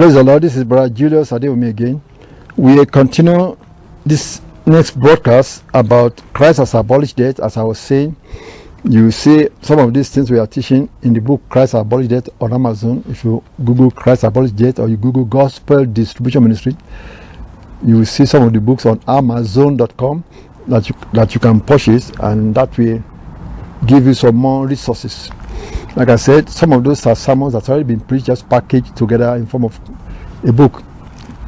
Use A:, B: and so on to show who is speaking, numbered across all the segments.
A: Praise the Lord. This is Brother Julius Adewumi again. We continue this next broadcast about Christ has abolished death. As I was saying, you see some of these things we are teaching in the book Christ abolished death on Amazon. If you Google Christ abolished death or you Google Gospel Distribution Ministry, you will see some of the books on Amazon.com that you that you can purchase, and that will give you some more resources. Like I said, some of those are sermons that's already been preached, just packaged together in form of a book,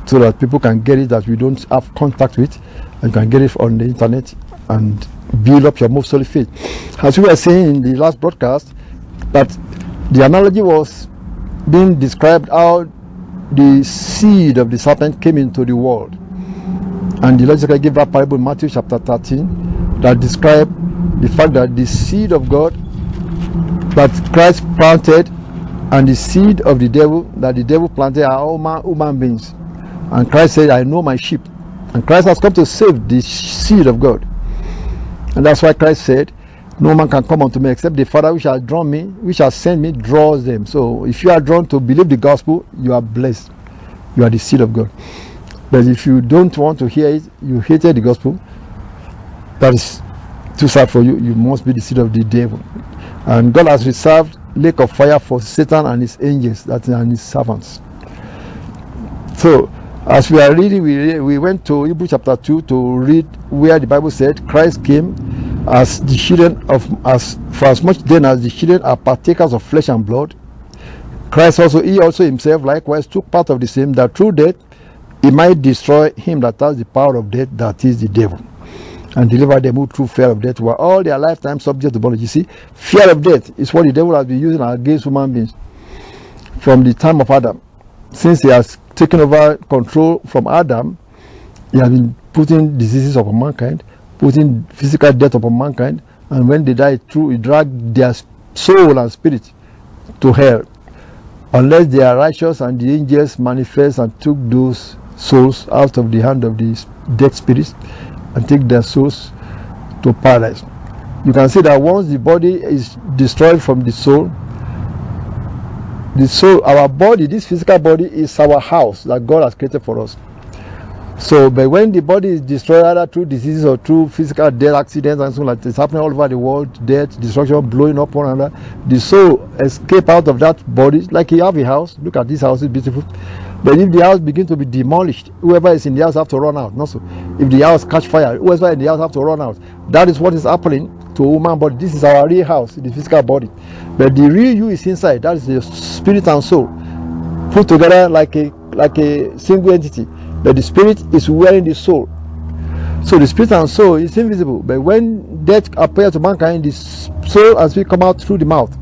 A: so that people can get it that we don't have contact with, and you can get it on the internet and build up your most solid faith. As we were saying in the last broadcast, that the analogy was being described how the seed of the serpent came into the world. And the Lord gave that parable in Matthew chapter 13 that described the fact that the seed of God that Christ planted and the seed of the devil that the devil planted are all man, human beings. And Christ said, I know my sheep. And Christ has come to save the seed of God. And that's why Christ said, No man can come unto me except the Father which has drawn me, which has sent me, draws them. So if you are drawn to believe the gospel, you are blessed. You are the seed of God. But if you don't want to hear it, you hated the gospel, that is too sad for you. You must be the seed of the devil. And God has reserved lake of fire for Satan and his angels, that and his servants. So, as we are reading, we, we went to Hebrew chapter 2 to read where the Bible said Christ came as the children of as for as much then as the children are partakers of flesh and blood. Christ also he also himself likewise took part of the same that through death he might destroy him that has the power of death, that is the devil and deliver them who through fear of death were all their lifetime subject to bondage. You see, fear of death is what the devil has been using against human beings from the time of Adam. Since he has taken over control from Adam, he has been putting diseases upon mankind, putting physical death upon mankind, and when they die, through he dragged their soul and spirit to hell. Unless they are righteous and the angels manifest and took those souls out of the hand of the dead spirits, and take their souls to paradise. You can see that once the body is destroyed from the soul, the soul, our body, this physical body is our house that God has created for us. So, but when the body is destroyed either through diseases or through physical death, accidents, and so like it's happening all over the world, death, destruction, blowing up one another, the soul escape out of that body. Like you have a house, look at this house, it's beautiful. But if the house begins to be demolished, whoever is in the house have to run out. Not so. If the house catch fire, whoever in the house have to run out. That is what is happening to a human body. This is our real house, the physical body. But the real you is inside. That is the spirit and soul put together like a like a single entity. But the spirit is wearing the soul. So the spirit and soul is invisible. But when death appears to mankind, the soul has been come out through the mouth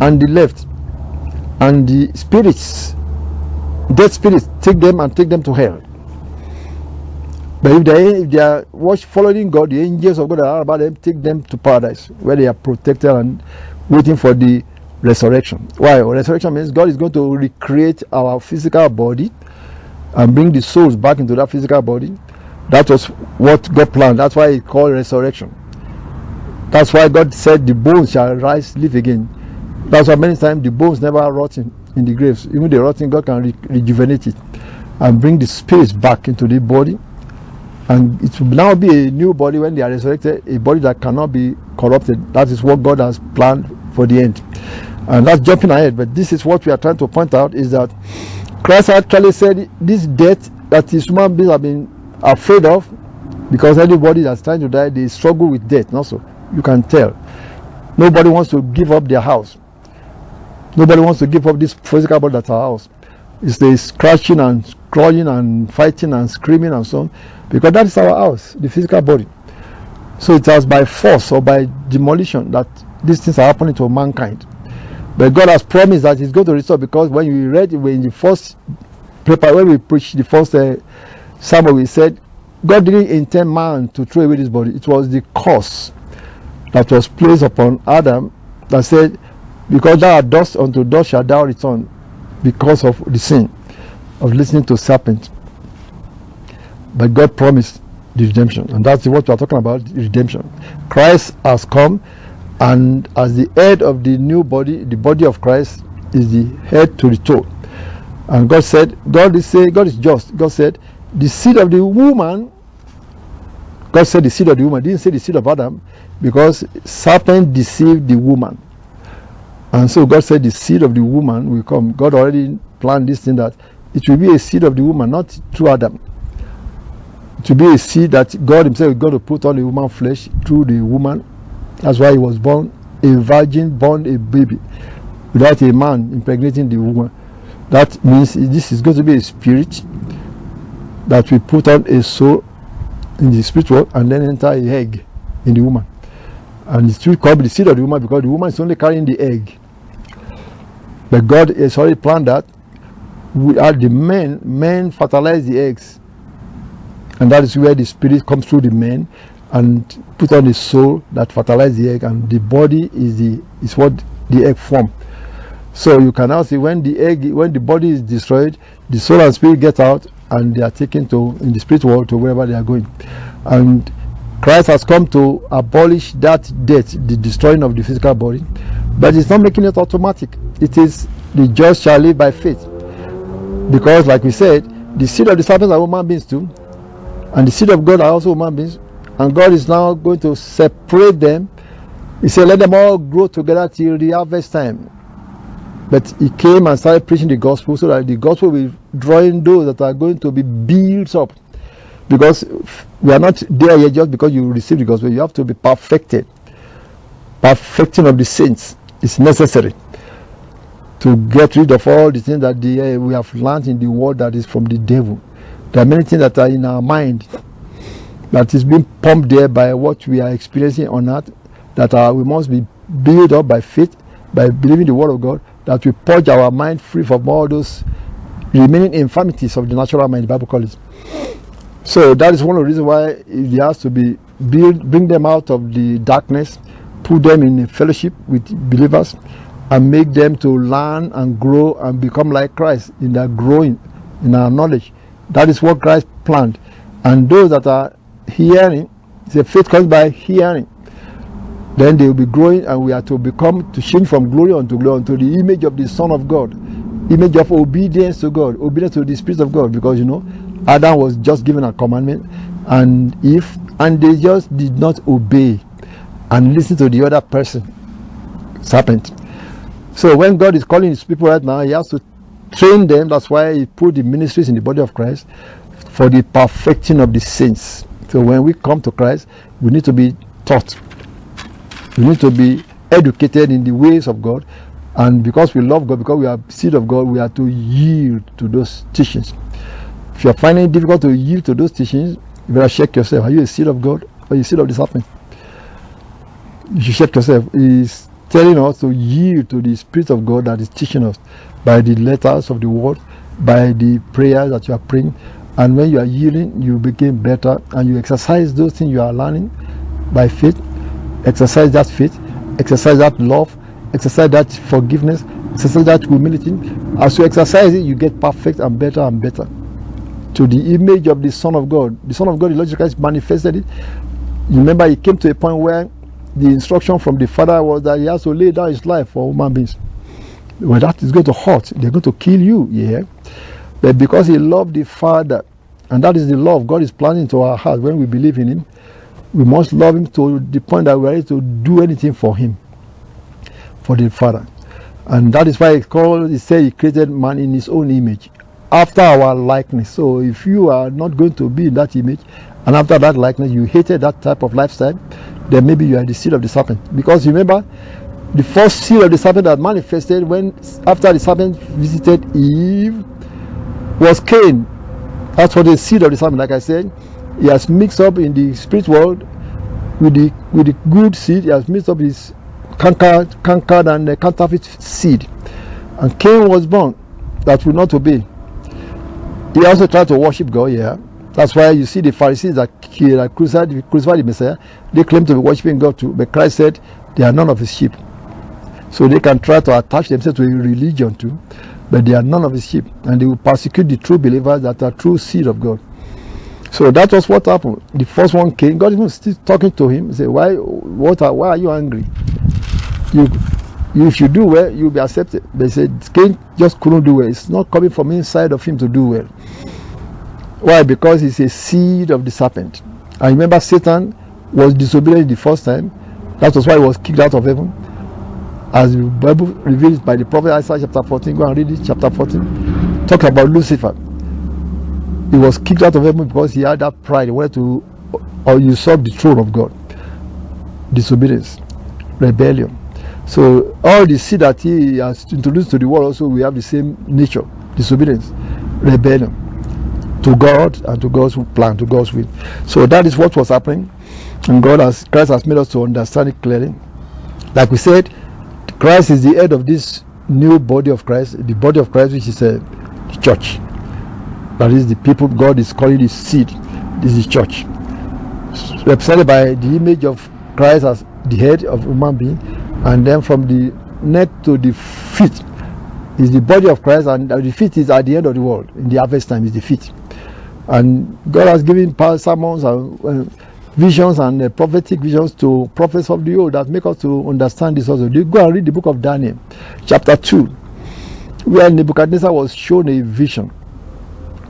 A: and the left, and the spirits dead spirits take them and take them to hell. But if they if they are watch following God, the angels of God are about them, take them to paradise where they are protected and waiting for the resurrection. Why? Well, resurrection means God is going to recreate our physical body and bring the souls back into that physical body. That was what God planned. That's why it's called resurrection. That's why God said the bones shall rise, live again. That's why many times the bones never rot in, the graves. Even the rotting, God can re rejuvenate it and bring the spirits back into the body. And it will now be a new body when they are resurrected, a body that cannot be corrupted. That is what God has planned for the end. And that's jumping ahead, but this is what we are trying to point out is that Christ actually said this death that his human beings have been afraid of, because anybody that's trying to die, they struggle with death. Also, you can tell. Nobody wants to give up their house. Nobody wants to give up this physical body that's our house. It's the scratching and crawling and fighting and screaming and so on, because that is our house, the physical body. So it was by force or by demolition that these things are happening to mankind. But God has promised that He's going to restore because when you read when the first paper, when we preached the first uh, sermon, we said God didn't intend man to throw away his body. It was the curse that was placed upon Adam that said, Because thou art dust, unto dust shalt thou return, because of the sin of listening to serpent. But God promised the redemption, and that's what we are talking about redemption. Christ has come and as the head of the new body, the body of Christ is the head to the toe. And God said, God is say, God is just. God said, the seed of the woman. God said the seed of the woman. Didn't say the seed of Adam, because serpent deceived the woman. And so God said the seed of the woman will come. God already planned this thing that it will be a seed of the woman, not through Adam. To be a seed that God Himself is going to put on the woman flesh through the woman that's why he was born a virgin, born a baby, without a man impregnating the woman. That means this is going to be a spirit that will put on a soul in the spiritual and then enter a egg in the woman. And it's still called the seed of the woman because the woman is only carrying the egg. But God has already planned that. We are the men, men fertilize the eggs. And that is where the spirit comes through the men and put on the soul that fertilizes the egg and the body is the is what the egg form. So you can now see when the egg when the body is destroyed the soul and spirit get out and they are taken to in the spirit world to wherever they are going. And christ has come to abolish that death the destroying of the physical body. But it's not making it automatic. It is the just shall live by faith. Because like we said the seed of the serpent are human beings too. And the seed of god are also human beings and God is now going to separate them. He said, Let them all grow together till the harvest time. But he came and started preaching the gospel so that the gospel will be drawing those that are going to be built up. Because we are not there yet just because you receive the gospel. You have to be perfected. Perfecting of the saints is necessary to get rid of all the things that the, uh, we have learned in the world that is from the devil. There are many things that are in our mind that is being pumped there by what we are experiencing on earth, that uh, we must be built up by faith, by believing the word of God, that we purge our mind free from all those remaining infirmities of the natural mind, the Bible calls it. So that is one of the reasons why it has to be build, bring them out of the darkness, put them in fellowship with believers, and make them to learn and grow and become like Christ in their growing, in our knowledge. That is what Christ planned. And those that are hearing. The faith comes by hearing. Then they will be growing, and we are to become to change from glory unto glory unto the image of the Son of God, image of obedience to God, obedience to the Spirit of God. Because you know, Adam was just given a commandment, and if and they just did not obey and listen to the other person, serpent. So when God is calling His people right now, He has to train them. That's why He put the ministries in the body of Christ for the perfecting of the saints. So when we come to Christ, we need to be taught. We need to be educated in the ways of God. And because we love God, because we are seed of God, we are to yield to those teachings. If you are finding it difficult to yield to those teachings, you better check yourself. Are you a seed of God or a seed of the serpent? You should check yourself. He's telling us to yield to the Spirit of God that is teaching us by the letters of the word, by the prayers that you are praying, and when you are yielding, you become better and you exercise those things you are learning by faith. Exercise that faith, exercise that love, exercise that forgiveness, exercise that humility. As you exercise it, you get perfect and better and better. To the image of the Son of God. The Son of God, the Lord Jesus Christ, manifested it. You remember, he came to a point where the instruction from the Father was that he has to lay down his life for human beings. Well, that is going to hurt. They're going to kill you. Yeah. But because he loved the Father, and that is the love God is planting to our heart when we believe in Him, we must love Him to the point that we are ready to do anything for Him, for the Father. And that is why it's called, He said He created man in His own image. after our likeness. So if you are not going to be in that image, and after that likeness, you hated that type of lifestyle, then maybe you are the seed of the serpent. Because remember, the first seed of the serpent that manifested when after the serpent visited Eve was Cain. That's what the seed of the serpent, like I said, he has mixed up in the spirit world with the with the good seed, he has mixed up his cankered, cankered and uh, the counterfeit seed. And Cain was born that will not obey. He also tried to worship God, yeah. That's why you see the Pharisees that, that crucified, crucified the Messiah, they claim to be worshiping God too, but Christ said they are none of his sheep. So they can try to attach themselves to a religion too, but they are none of his sheep. And they will persecute the true believers that are true seed of God. So that was what happened. The first one came, God even still talking to him, he said, Why what are why are you angry? You, you if you do well, you'll be accepted. But he said Cain just couldn't do well. It's not coming from inside of him to do well. Why? Because he's a seed of the serpent. I remember Satan was disobedient the first time. That was why he was kicked out of heaven as the Bible reveals by the prophet Isaiah chapter 14. Go and read it, chapter 14. Talk about Lucifer. He was kicked out of heaven because he had that pride. He wanted to or usurp the throne of God. Disobedience, rebellion. So all the seed that he has introduced to the world also we have the same nature. Disobedience, rebellion to God and to God's plan, to God's will. So that is what was happening. And God has Christ has made us to understand it clearly. Like we said, Christ is the head of this new body of Christ, the body of Christ, which is a uh, church. That is the people God is calling his seed. This is church. Represented by the image of Christ as the head of human being, and then from the neck to the feet is the body of Christ, and the feet is at the end of the world. In the harvest time is the feet. And God has given sermons and uh, visions and uh, prophetic visions to prophets of the old that make us to understand this also. You go and read the book of Daniel, chapter 2, where Nebuchadnezzar was shown a vision.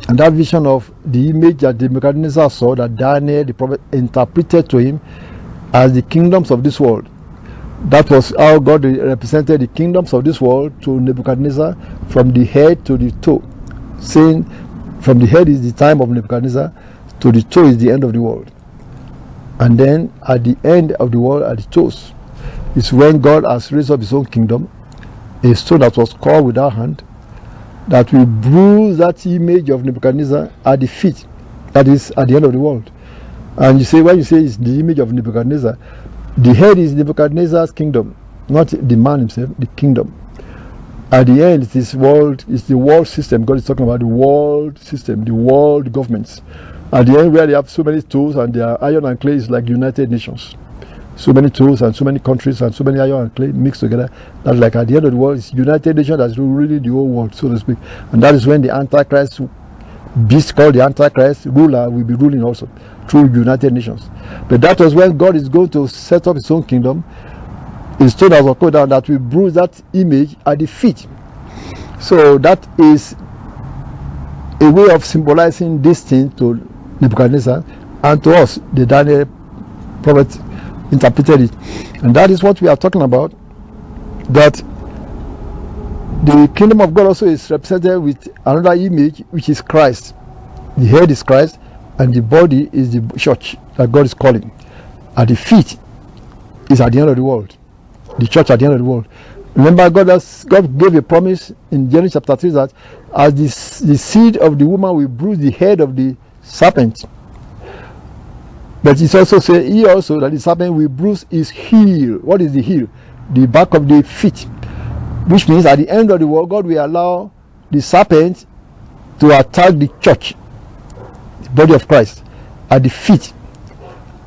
A: And that vision of the image that Nebuchadnezzar saw, that Daniel, the prophet, interpreted to him as the kingdoms of this world. That was how God represented the kingdoms of this world to Nebuchadnezzar from the head to the toe, saying, From the head is the time of Nebuchadnezzar, to the toe is the end of the world. And then at the end of the world, at the toes, is when God has raised up his own kingdom, a stone that was called without hand, that will bruise that image of Nebuchadnezzar at the feet, that is at the end of the world. And you say, when you say it's the image of Nebuchadnezzar, the head is Nebuchadnezzar's kingdom, not the man himself, the kingdom. At the end, it is world, it's the world system. God is talking about the world system, the world governments. At the end, where they have so many tools and their iron and clay is like United Nations. So many tools and so many countries and so many iron and clay mixed together. That's like at the end of the world, it's United Nations that's really the whole world, so to speak. And that is when the Antichrist beast called the Antichrist ruler will be ruling also through United Nations. But that was when God is going to set up his own kingdom. His stone has occurred down that will bruise that image at the feet. So that is a way of symbolizing this thing to Nebuchadnezzar, and to us, the Daniel prophet interpreted it. And that is what we are talking about. That the kingdom of God also is represented with another image, which is Christ. The head is Christ, and the body is the church that God is calling. At the feet is at the end of the world. The church at the end of the world. Remember, God has God gave a promise in Genesis chapter 3 that as the, the seed of the woman will bruise the head of the serpent. But it's also say he also that the serpent will bruise his heel. What is the heel? The back of the feet. Which means at the end of the world, God will allow the serpent to attack the church, the body of Christ, at the feet.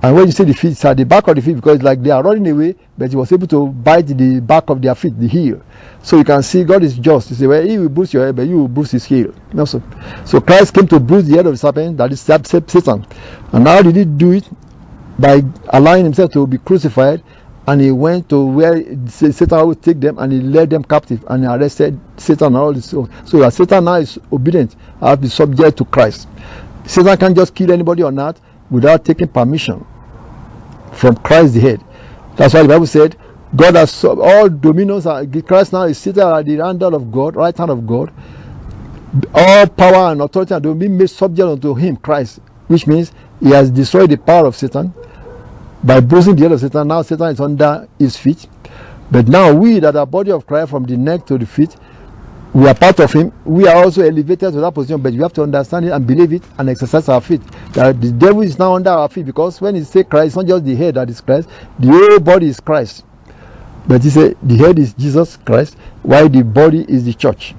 A: And when you see the feet, it's at the back of the feet because like they are running away, but he was able to bite the back of their feet, the heel. So you can see God is just. You say, well, he will bruise your head, but you will bruise his heel. No, so, so Christ came to bruise the head of the serpent, that is Satan. And how did he do it? By allowing himself to be crucified, and he went to where Satan would take them, and he led them captive, and he arrested Satan and all this. So, so Satan now is obedient, have to be subject to Christ. Satan can't just kill anybody on earth without taking permission from Christ the head. That's why the Bible said, God has all dominions. Christ now is seated at the hand of God, right hand of God. all power and authority and dominion made subject unto him, Christ, which means he has destroyed the power of Satan by bruising the head of Satan. Now Satan is under his feet. But now we that are body of Christ from the neck to the feet, we are part of him. We are also elevated to that position, but you have to understand it and believe it and exercise our feet. That the devil is now under our feet because when he say Christ, it's not just the head that is Christ, the whole body is Christ. But he said the head is Jesus Christ, while the body is the church.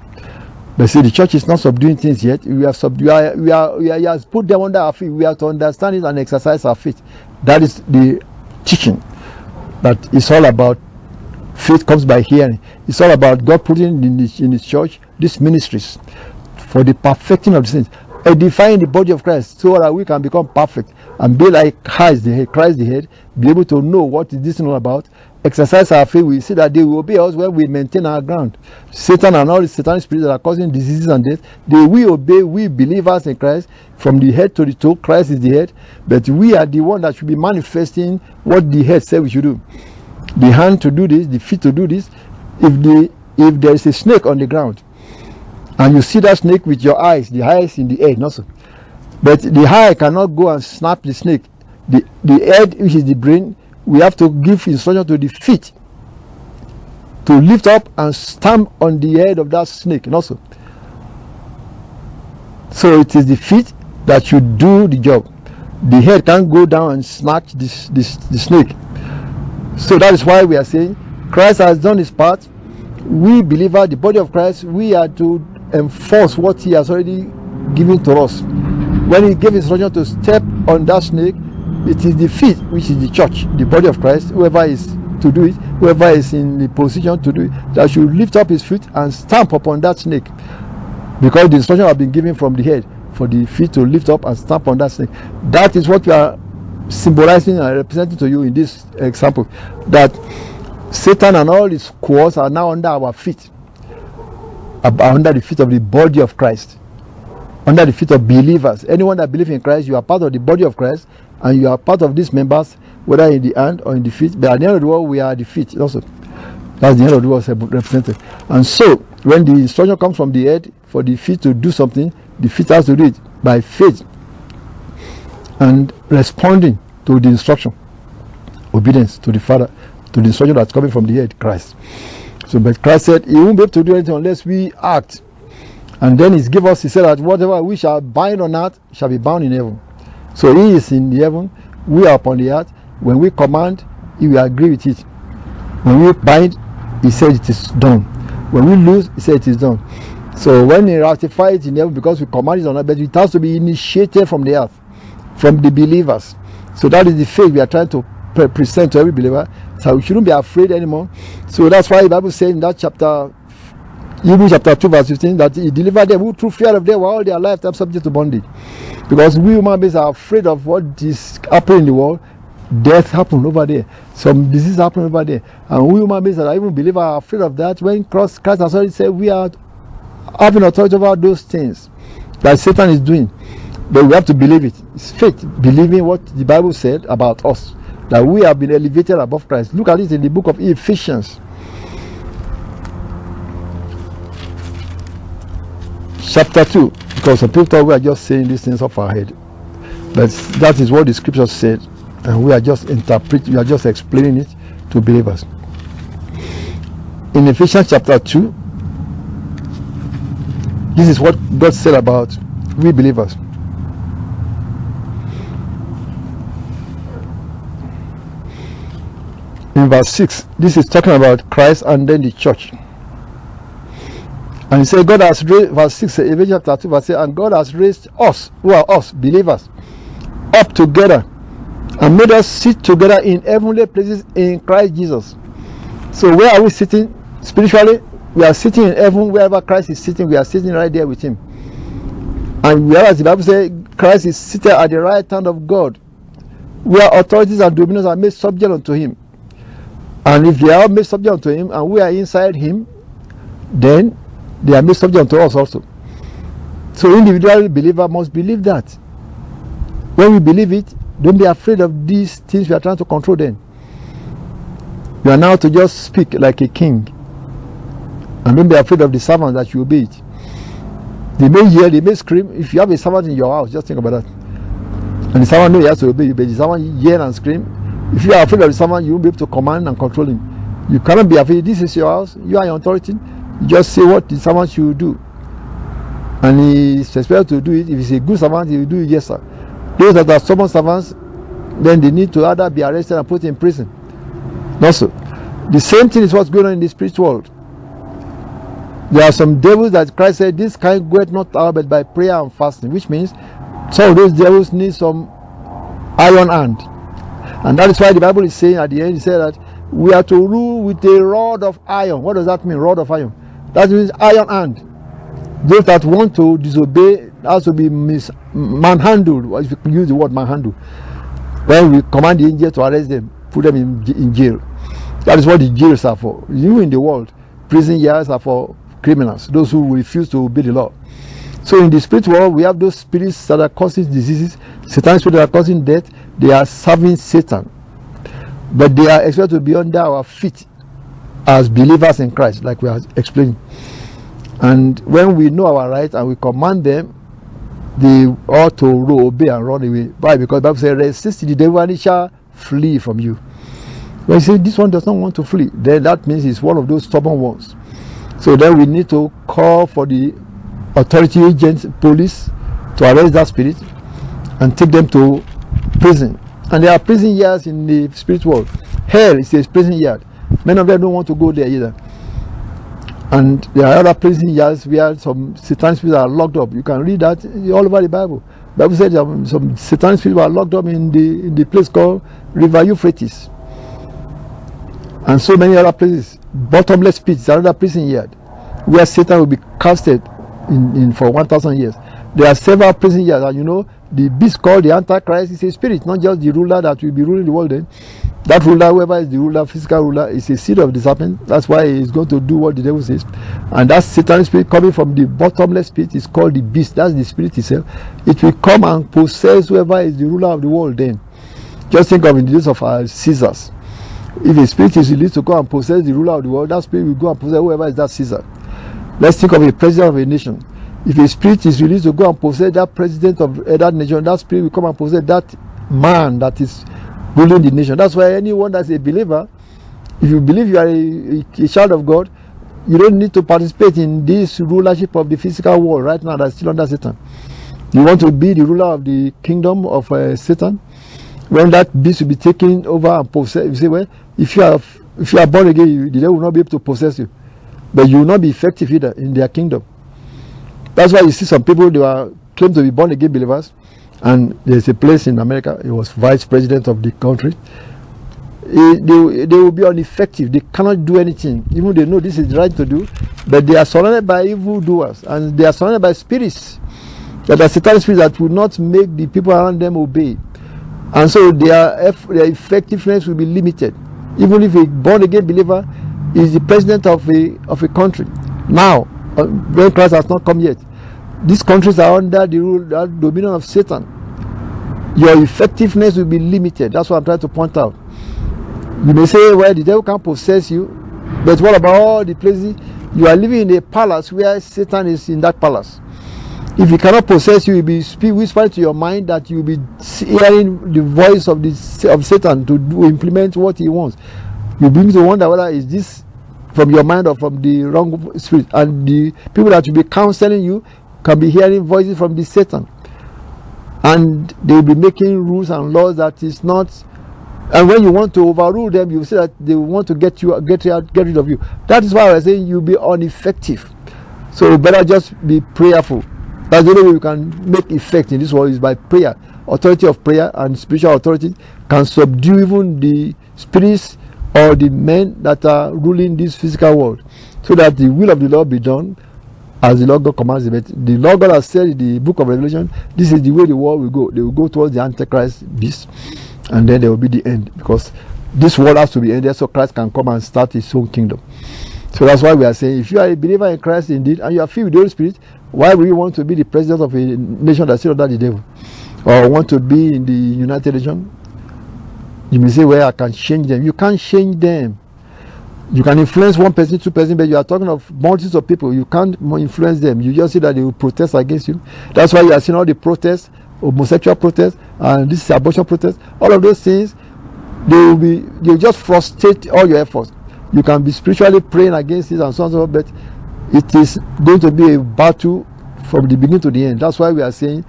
A: But see, the church is not subduing things yet. We have subdued, we are, we are, we he has put them under our feet. We have to understand it and exercise our feet. That is the teaching. That is all about faith comes by hearing. It's all about God putting in His, in his church these ministries for the perfecting of the saints, edifying the body of Christ so that we can become perfect and be like Christ the head, Christ the head, be able to know what is this all about, exercise our faith. We see that they will obey us when we maintain our ground. Satan and all the satanic spirits that are causing diseases and death, they will obey we believers in Christ from the head to the toe. Christ is the head, but we are the one that should be manifesting what the head said we should do. The hand to do this, the feet to do this. If the if there is a snake on the ground, and you see that snake with your eyes, the eyes in the air, not so. But the eye cannot go and snap the snake. The the head, which is the brain, we have to give instruction to the feet to lift up and stamp on the head of that snake, and also. So it is the feet that should do the job. The head can't go down and snatch this, this the snake. So that is why we are saying Christ has done his part. We believers, the body of Christ, we are to enforce what he has already given to us. When he gave instruction to step on that snake, it is the feet, which is the church, the body of Christ, whoever is to do it, whoever is in the position to do it, that should lift up his feet and stamp upon that snake. Because the instruction have been given from the head for the feet to lift up and stamp on that snake. That is what we are symbolizing and representing to you in this example. That Satan and all his cohorts are now under our feet, under the feet of the body of Christ, under the feet of believers. Anyone that believes in Christ, you are part of the body of Christ, and you are part of these members, whether in the hand or in the feet. But at the end of the world, we are the feet also. That's the end of the world represented. And so, when the instruction comes from the head for the feet to do something, the feet has to do it by faith and responding to the instruction, obedience to the Father, to the instruction that's coming from the head, Christ. So, but Christ said, He won't be able to do anything unless we act. And then He give us, He said that whatever we shall bind on earth shall be bound in heaven. So He is in the heaven, we are upon the earth. When we command, He will agree with it. When we bind, He said it is done. When we lose, He said it is done. So when He ratifies in heaven, because we command it on earth, but it has to be initiated from the earth, from the believers. So that is the faith we are trying to pre present to every believer. So we shouldn't be afraid anymore. So that's why the Bible says in that chapter, Hebrews chapter 2, verse 15, that He delivered them who through fear of them were all their lifetime subject to bondage. Because we human beings are afraid of what is happening in the world. Death happened over there. Some disease happened over there. And we human beings that are even believers are afraid of that. When Christ, Christ has already said we are having authority over those things that Satan is doing. But we have to believe it. It's faith, believing what the Bible said about us. That we have been elevated above Christ. Look at it in the book of Ephesians. Chapter 2. Because some people we are just saying these things off our head. But that is what the scripture said. And we are just interpreting, we are just explaining it to believers. In Ephesians chapter 2, this is what God said about we believers. In verse 6, this is talking about Christ and then the church. And he said, God has raised, verse 6, Ephesians chapter 2, verse 6, and God has raised us, who are us, believers, up together and made us sit together in heavenly places in Christ Jesus. So, where are we sitting spiritually? We are sitting in heaven, wherever Christ is sitting, we are sitting right there with Him. And whereas the Bible says Christ is seated at the right hand of God, where authorities and dominions are made subject unto Him. And if they are made subject unto Him and we are inside Him, then they are made subject unto us also. So individual believer must believe that. When we believe it, don't be afraid of these things we are trying to control them. You are now to just speak like a king. And don't be afraid of the servant that you obey it. They may hear, they may scream. If you have a servant in your house, just think about that. And the servant knows he has to obey you, but the servant yell and scream. If you are afraid of the servant, you won't be able to command and control him. You cannot be afraid. This is your house. You are your authority. Just say what the servant should do. And he is expected to do it. If he's a good servant, he will do it, yes, sir. Those that are stubborn servants, then they need to either be arrested and put in prison. Also, the same thing is what's going on in the spiritual world. There are some devils that Christ said, This kind goeth not out but by prayer and fasting, which means some of those devils need some iron hand. And that is why the Bible is saying at the end, it said that we are to rule with a rod of iron. What does that mean, rod of iron? That means iron hand. Those that want to disobey has to be mis- manhandled, if you use the word manhandle. When we command the angel to arrest them, put them in, in jail. That is what the jails are for. You in the world, prison yards are for criminals, those who refuse to obey the law. So in the spirit world, we have those spirits that are causing diseases, satanic spirits are causing death. They are serving Satan, but they are expected to be under our feet as believers in Christ, like we are explaining. And when we know our rights and we command them, they ought to obey and run away. Why? Because Bible says, resist the devil and he shall flee from you. When you say this one does not want to flee, then that means he's one of those stubborn ones. So then we need to call for the authority agents, police, to arrest that spirit and take them to prison. And there are prison yards in the spirit world. Hell is a prison yard. Many of them don't want to go there either. And there are other prison yards where some satanic spirits are locked up. You can read that all over the Bible. The Bible says some satanic spirits were locked up in the in the place called River Euphrates. And so many other places. Bottomless pits, another prison yard, where Satan will be casted in, in for 1,000 years. There are several prison yards, and you know, the beast called the Antichrist is a spirit, not just the ruler that will be ruling the world then. That ruler, whoever is the ruler, physical ruler, is a seed of the serpent. That's why he's going to do what the devil says. And that Satan spirit coming from the bottomless pit is called the beast. That's the spirit itself. It will come and possess whoever is the ruler of the world then. Just think of in the days of our Caesars. If a spirit is released to go and possess the ruler of the world, that spirit will go and possess whoever is that Caesar. Let's think of a president of a nation. If a spirit is released to go and possess that president of that nation, that spirit will come and possess that man that is ruling the nation. That's why anyone that's a believer, if you believe you are a, a, child of God, you don't need to participate in this rulership of the physical world right now that's still under Satan. You want to be the ruler of the kingdom of uh, Satan? When that beast will be taken over and possess, you say, well, if you are if you are born again, you, the devil will not be able to possess you, but you will not be effective either in their kingdom. That's why you see some people they are claim to be born again believers, and there's a place in America. He was vice president of the country. He, they, they will be ineffective. They cannot do anything, even they know this is right to do, but they are surrounded by evil doers, and they are surrounded by spirits that are satanic spirits that will not make the people around them obey, and so their their effectiveness will be limited even if a born again believer is the president of a of a country now uh, when christ has not come yet these countries are under the rule the dominion of satan. Your effectiveness will be limited. That's what i'm trying to point out. You may say well the devil can't possess you. But what about all the places? You are living in a palace where satan is in that palace. If he cannot possess you, he will be whispering to your mind that you will be hearing the voice of the of Satan to do, implement what he wants. You begin to wonder whether is this from your mind or from the wrong spirit. And the people that will be counseling you can be hearing voices from the Satan, and they will be making rules and laws that is not. And when you want to overrule them, you say that they want to get you get get rid of you. That is why I was saying you'll be ineffective. So better just be prayerful. That's the only way you can make effect in this world is by prayer. Authority of prayer and spiritual authority can subdue even the spirits or the men that are ruling this physical world, so that the will of the Lord be done as the Lord God commands it. The Lord God has said in the book of Revelation, this is the way the world will go. They will go towards the Antichrist beast, and then there will be the end because this world has to be ended so Christ can come and start his own kingdom. So that's why we are saying if you are a believer in Christ indeed and you are filled with the Holy Spirit, why would you want to be the president of a nation that's still under the devil? Or want to be in the United Nations? You may say, Well, I can change them. You can't change them. You can influence one person, two person, but you are talking of multitudes of people. You can't influence them. You just see that they will protest against you. That's why you are seeing all the protests, homosexual protests, and this is abortion protests. All of those things, they will be, they will just frustrate all your efforts. You can be spiritually praying against it and so on and so forth, but it is going to be a battle from the beginning to the end. That's why we are saying,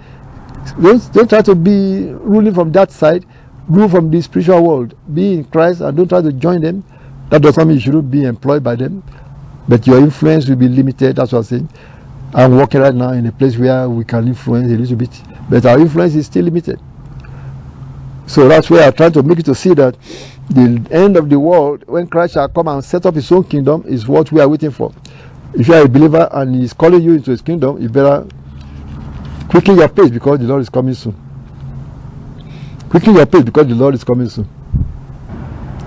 A: don't, don't try to be ruling from that side, rule from the spiritual world. Be in Christ and don't try to join them that does not mean you shouldn't be employed by them, but your influence will be limited. That's what I'm saying. I'm working right now in a place where we can influence a little bit, but our influence is still limited. So that's where I'm trying to make you to see that the end of the world, when Christ shall come and set up his own kingdom, is what we are waiting for. If you are a believer and he's calling you into his kingdom, you better quicken your pace because the Lord is coming soon. Quicken your pace because the Lord is coming soon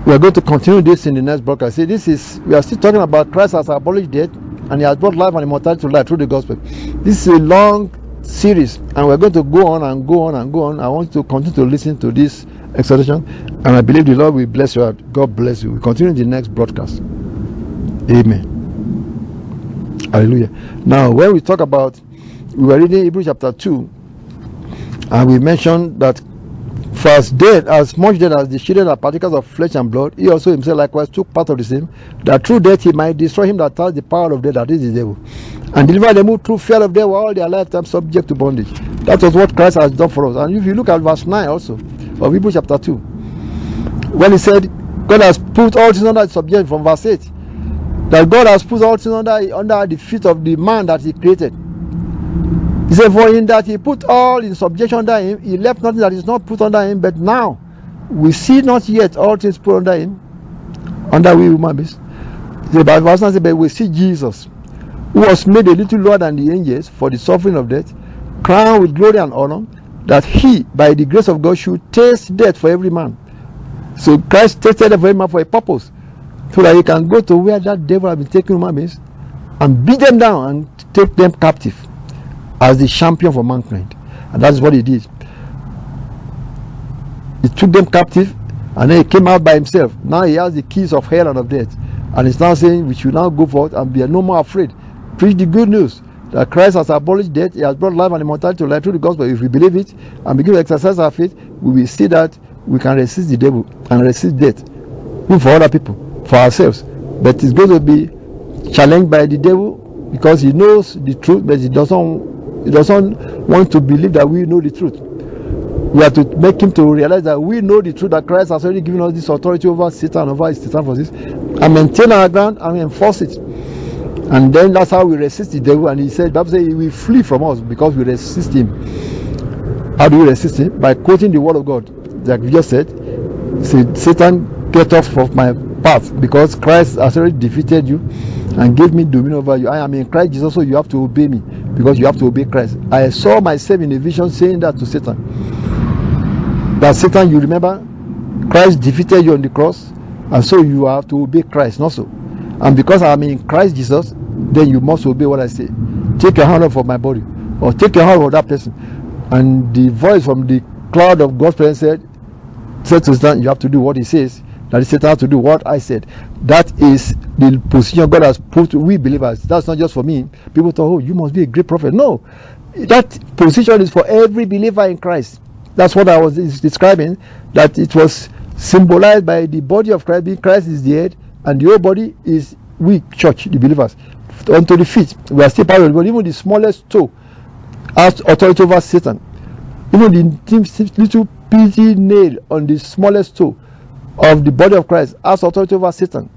A: we are going to continue this in the next broadcast. See, this is we are still talking about Christ has abolished death and he has brought life and immortality to life through the gospel. This is a long series, and we're going to go on and go on and go on. I want you to continue to listen to this exhortation, and I believe the Lord will bless you. God bless you. We continue in the next broadcast. Amen. Hallelujah. Now, when we talk about, we were reading Hebrews chapter 2, and we mentioned that for as dead, as much dead as the children are particles of flesh and blood, he also himself likewise took part of the same, that through death he might destroy him that has the power of death, that is the devil, and deliver them who through fear of death were all their lifetime subject to bondage. That was what Christ has done for us. And if you look at verse 9 also of Hebrews chapter 2, when he said, God has put all things under subjection from verse 8, that God has put all things under, under the feet of the man that he created. He said, For in that he put all in subjection under him, he left nothing that is not put under him, but now we see not yet all things put under him, under we human beings. He said, but verse 9 But we see Jesus, who was made a little lower than the angels for the suffering of death, crowned with glory and honor, that he, by the grace of God, should taste death for every man. So Christ tasted death for every man for a purpose, so that he can go to where that devil has been taking human beings and beat them down and take them captive as the champion for mankind. And that's what he did. He took them captive and then he came out by himself. Now he has the keys of hell and of death. And he's now saying we should now go forth and be no more afraid. Preach the good news that Christ has abolished death, he has brought life and immortality to life through the gospel. If we believe it and begin to exercise our faith, we will see that we can resist the devil and resist death. Not for other people, for ourselves. But it's going to be challenged by the devil because he knows the truth, but he doesn't he doesn't want to believe that we know the truth. We have to make him to realize that we know the truth that Christ has already given us this authority over Satan, over his Satan forces, and maintain our ground and enforce it. And then that's how we resist the devil. And he said, Bible says he will flee from us because we resist him. How do we resist him? By quoting the word of God. Like we just said, Satan, get off of my path because Christ has already defeated you and gave me dominion over you. I am in Christ Jesus, so you have to obey me because you have to obey Christ. I saw myself in a vision saying that to Satan. That Satan, you remember, Christ defeated you on the cross, and so you have to obey Christ also. And because I am in Christ Jesus, then you must obey what I say. Take your hand off of my body, or take your hand off of that person. And the voice from the cloud of God's presence said, said to Satan, you have to do what he says that Satan to do what I said. That is the position God has put we believers. That's not just for me. People thought, oh, you must be a great prophet. No, that position is for every believer in Christ. That's what I was describing. That it was symbolized by the body of Christ. Being Christ is the head, and whole body is we, church, the believers. Unto the feet, we are still of the. Even the smallest toe has authority over Satan. Even the little pinky nail on the smallest toe of the body of Christ has authority over Satan.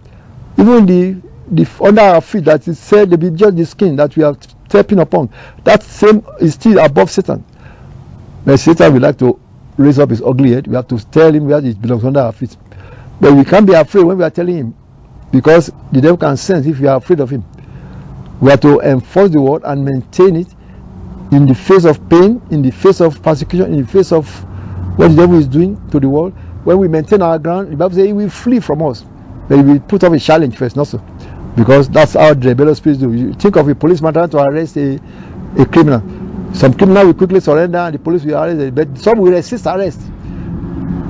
A: Even the the under our feet that is said to be just the skin that we are stepping upon, that same is still above Satan. But Satan would like to raise up his ugly head. We have to tell him where it belongs under our feet. But we can't be afraid when we are telling him because the devil can sense if we are afraid of him. We have to enforce the word and maintain it in the face of pain, in the face of persecution, in the face of what the devil is doing to the world when we maintain our ground, the Bible says he will flee from us. But we put up a challenge first, not so. Because that's how the rebellious spirits do. You think of a policeman trying to arrest a, a criminal. Some criminal will quickly surrender and the police will arrest them, but some will resist arrest.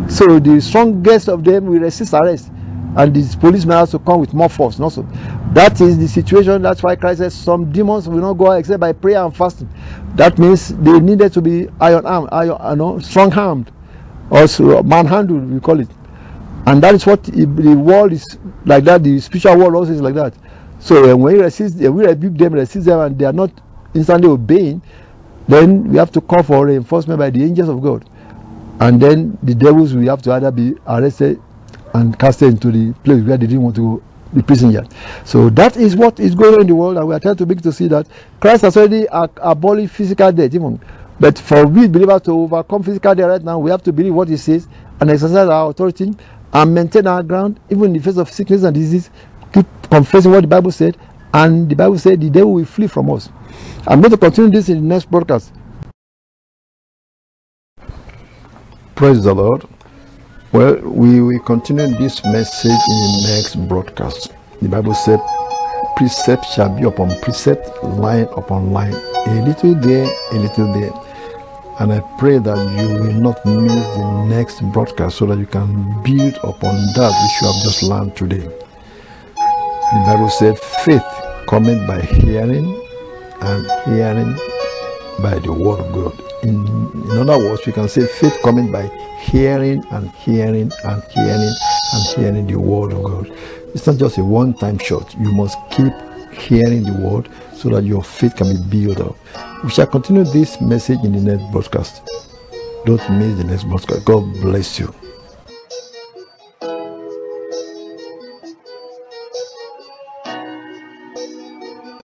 A: So the strongest of them will resist arrest. and the policeman has to come with more force. Also, that is the situation. That's why Christ says some demons will not go out except by prayer and fasting. That means they needed to be iron armed, iron, you know, strong armed, also manhandled. We call it, and that is what the world is like. That the spiritual world also is like that. So uh, when we resist, uh, we rebuke them, resist them, and they are not instantly obeying, then we have to call for reinforcement by the angels of God. And then the devils will have to either be arrested and casted into the place where they didn't want to go the prison yet. So that is what is going on in the world, and we are trying to make to see that Christ has already abolished physical death, even. But for we believers to overcome physical death right now, we have to believe what He says and exercise our authority and maintain our ground, even in the face of sickness and disease. Keep confessing what the Bible said, and the Bible said the devil will flee from us. I'm going to continue this in the next broadcast. Praise the Lord. Well, we will continue this message in the next broadcast. The Bible said, Precept shall be upon precept, line upon line, a little there, a little there. And I pray that you will not miss the next broadcast so that you can build upon that which you have just learned today. The Bible said, Faith cometh by hearing, and hearing by the word of God. In, in other words, we can say faith coming by hearing and hearing and hearing and hearing the word of God. It's not just a one time shot. You must keep hearing the word so that your faith can be built up. We shall continue this message in the next broadcast. Don't miss the next broadcast. God bless you.